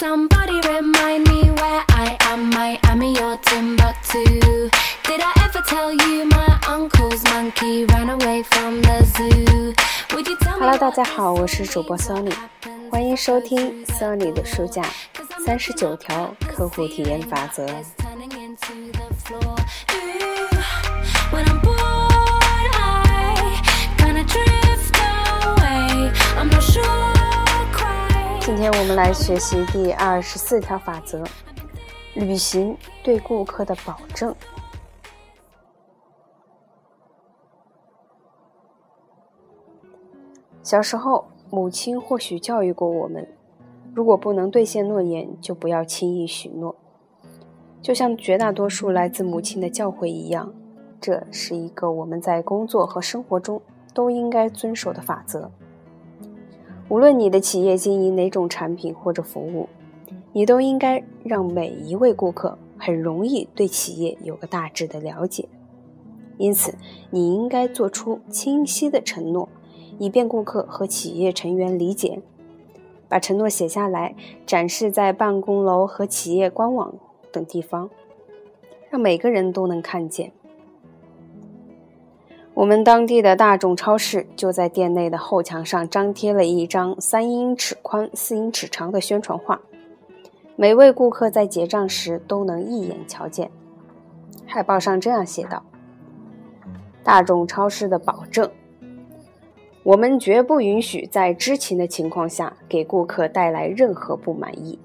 Somebody remind me where I am. Miami or Timbuktu. Did I ever tell you my uncle's monkey ran away from the zoo? Would you tell me Hello，what 大家好我是主播 Sony，happened? 欢迎收听 Sony 的书架三十九条客户体验法则。When I'm bored, 今天我们来学习第二十四条法则：履行对顾客的保证。小时候，母亲或许教育过我们：如果不能兑现诺言，就不要轻易许诺。就像绝大多数来自母亲的教诲一样，这是一个我们在工作和生活中都应该遵守的法则。无论你的企业经营哪种产品或者服务，你都应该让每一位顾客很容易对企业有个大致的了解。因此，你应该做出清晰的承诺，以便顾客和企业成员理解。把承诺写下来，展示在办公楼和企业官网等地方，让每个人都能看见。我们当地的大众超市就在店内的后墙上张贴了一张三英尺宽、四英尺长的宣传画，每位顾客在结账时都能一眼瞧见。海报上这样写道：“大众超市的保证，我们绝不允许在知情的情况下给顾客带来任何不满意。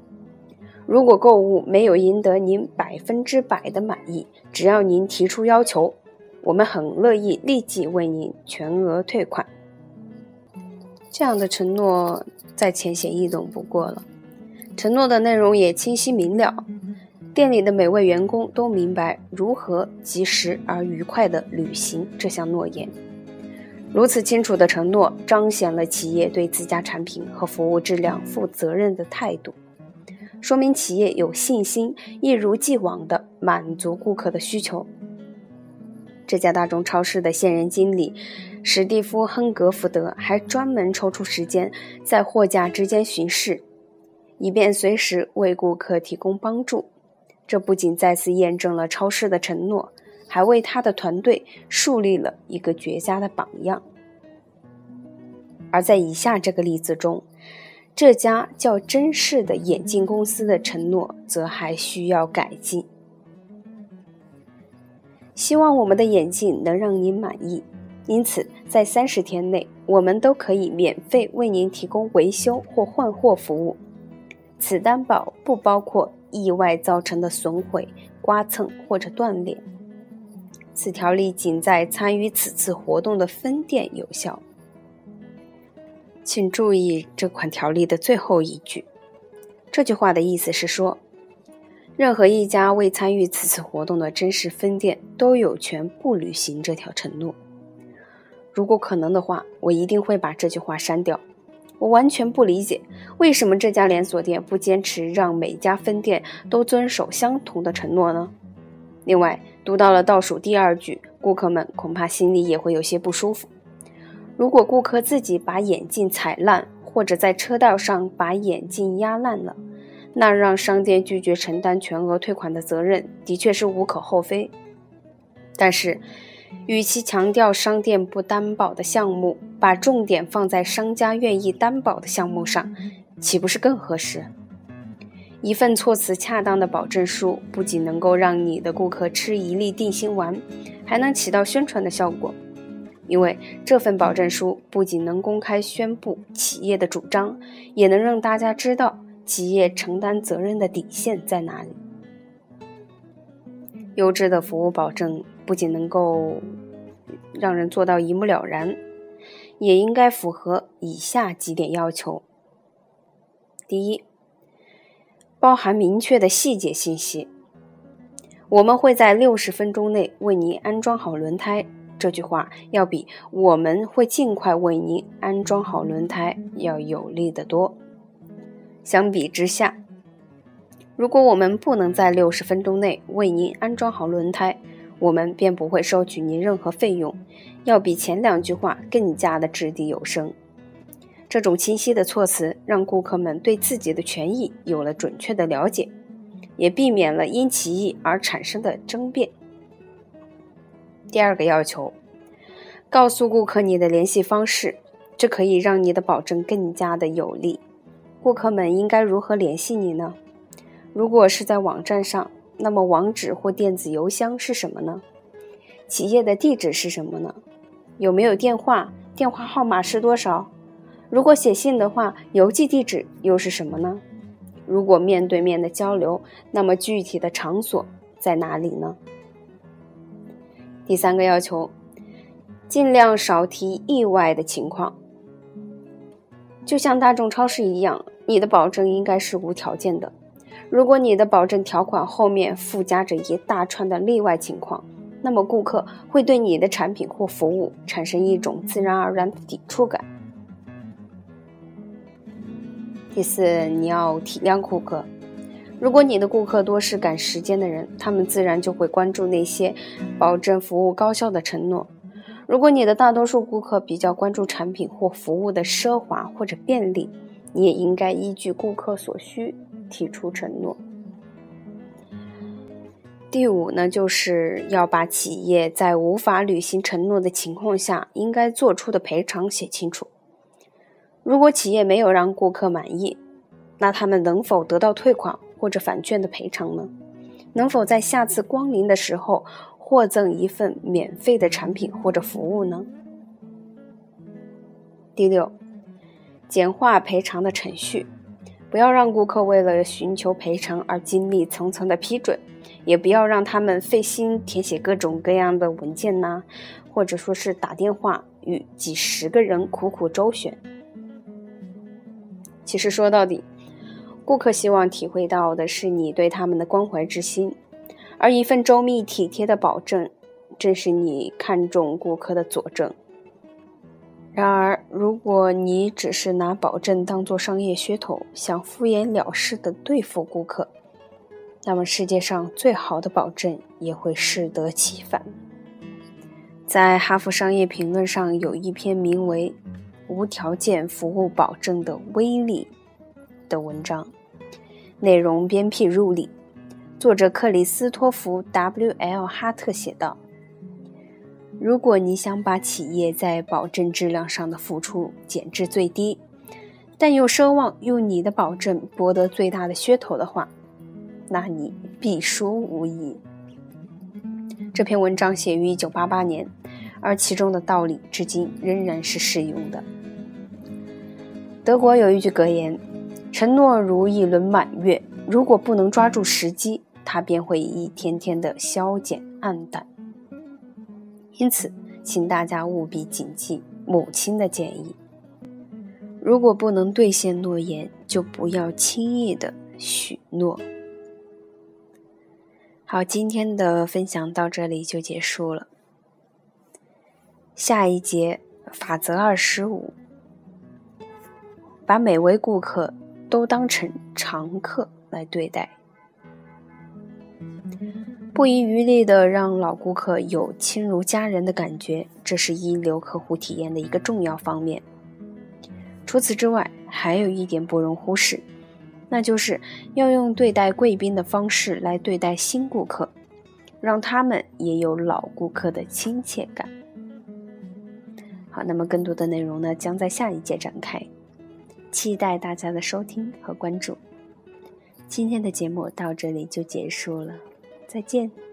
如果购物没有赢得您百分之百的满意，只要您提出要求。”我们很乐意立即为您全额退款。这样的承诺再浅显易懂不过了，承诺的内容也清晰明了，店里的每位员工都明白如何及时而愉快地履行这项诺言。如此清楚的承诺，彰显了企业对自家产品和服务质量负责任的态度，说明企业有信心一如既往地满足顾客的需求。这家大众超市的现任经理史蒂夫·亨格福德还专门抽出时间在货架之间巡视，以便随时为顾客提供帮助。这不仅再次验证了超市的承诺，还为他的团队树立了一个绝佳的榜样。而在以下这个例子中，这家叫珍视的眼镜公司的承诺则还需要改进。希望我们的眼镜能让您满意，因此在三十天内，我们都可以免费为您提供维修或换货服务。此担保不包括意外造成的损毁、刮蹭或者断裂。此条例仅在参与此次活动的分店有效。请注意这款条例的最后一句，这句话的意思是说。任何一家未参与此次活动的真实分店都有权不履行这条承诺。如果可能的话，我一定会把这句话删掉。我完全不理解为什么这家连锁店不坚持让每家分店都遵守相同的承诺呢？另外，读到了倒数第二句，顾客们恐怕心里也会有些不舒服。如果顾客自己把眼镜踩烂，或者在车道上把眼镜压烂了，那让商店拒绝承担全额退款的责任，的确是无可厚非。但是，与其强调商店不担保的项目，把重点放在商家愿意担保的项目上，岂不是更合适？一份措辞恰当的保证书，不仅能够让你的顾客吃一粒定心丸，还能起到宣传的效果。因为这份保证书不仅能公开宣布企业的主张，也能让大家知道。企业承担责任的底线在哪里？优质的服务保证不仅能够让人做到一目了然，也应该符合以下几点要求：第一，包含明确的细节信息。我们会在六十分钟内为您安装好轮胎。这句话要比我们会尽快为您安装好轮胎要有力得多。相比之下，如果我们不能在六十分钟内为您安装好轮胎，我们便不会收取您任何费用，要比前两句话更加的掷地有声。这种清晰的措辞让顾客们对自己的权益有了准确的了解，也避免了因歧义而产生的争辩。第二个要求，告诉顾客你的联系方式，这可以让你的保证更加的有利。顾客们应该如何联系你呢？如果是在网站上，那么网址或电子邮箱是什么呢？企业的地址是什么呢？有没有电话？电话号码是多少？如果写信的话，邮寄地址又是什么呢？如果面对面的交流，那么具体的场所在哪里呢？第三个要求，尽量少提意外的情况。就像大众超市一样，你的保证应该是无条件的。如果你的保证条款后面附加着一大串的例外情况，那么顾客会对你的产品或服务产生一种自然而然的抵触感。第四，你要体谅顾客。如果你的顾客多是赶时间的人，他们自然就会关注那些保证服务高效的承诺。如果你的大多数顾客比较关注产品或服务的奢华或者便利，你也应该依据顾客所需提出承诺。第五呢，就是要把企业在无法履行承诺的情况下应该做出的赔偿写清楚。如果企业没有让顾客满意，那他们能否得到退款或者返券的赔偿呢？能否在下次光临的时候获赠一份免费的产品或者服务呢？第六，简化赔偿的程序，不要让顾客为了寻求赔偿而经历层层的批准，也不要让他们费心填写各种各样的文件呐，或者说是打电话与几十个人苦苦周旋。其实说到底，顾客希望体会到的是你对他们的关怀之心，而一份周密体贴的保证，正是你看重顾客的佐证。然而，如果你只是拿保证当做商业噱头，想敷衍了事的对付顾客，那么世界上最好的保证也会适得其反。在《哈佛商业评论》上有一篇名为。无条件服务保证的威力的文章，内容鞭辟入里。作者克里斯托弗 ·W·L· 哈特写道：“如果你想把企业在保证质量上的付出减至最低，但又奢望用你的保证博得最大的噱头的话，那你必输无疑。”这篇文章写于1988年。而其中的道理至今仍然是适用的。德国有一句格言：“承诺如一轮满月，如果不能抓住时机，它便会一天天的消减暗淡。”因此，请大家务必谨记母亲的建议：如果不能兑现诺言，就不要轻易的许诺。好，今天的分享到这里就结束了。下一节法则二十五：把每位顾客都当成常客来对待，不遗余力的让老顾客有亲如家人的感觉，这是一流客户体验的一个重要方面。除此之外，还有一点不容忽视，那就是要用对待贵宾的方式来对待新顾客，让他们也有老顾客的亲切感。好，那么更多的内容呢，将在下一节展开，期待大家的收听和关注。今天的节目到这里就结束了，再见。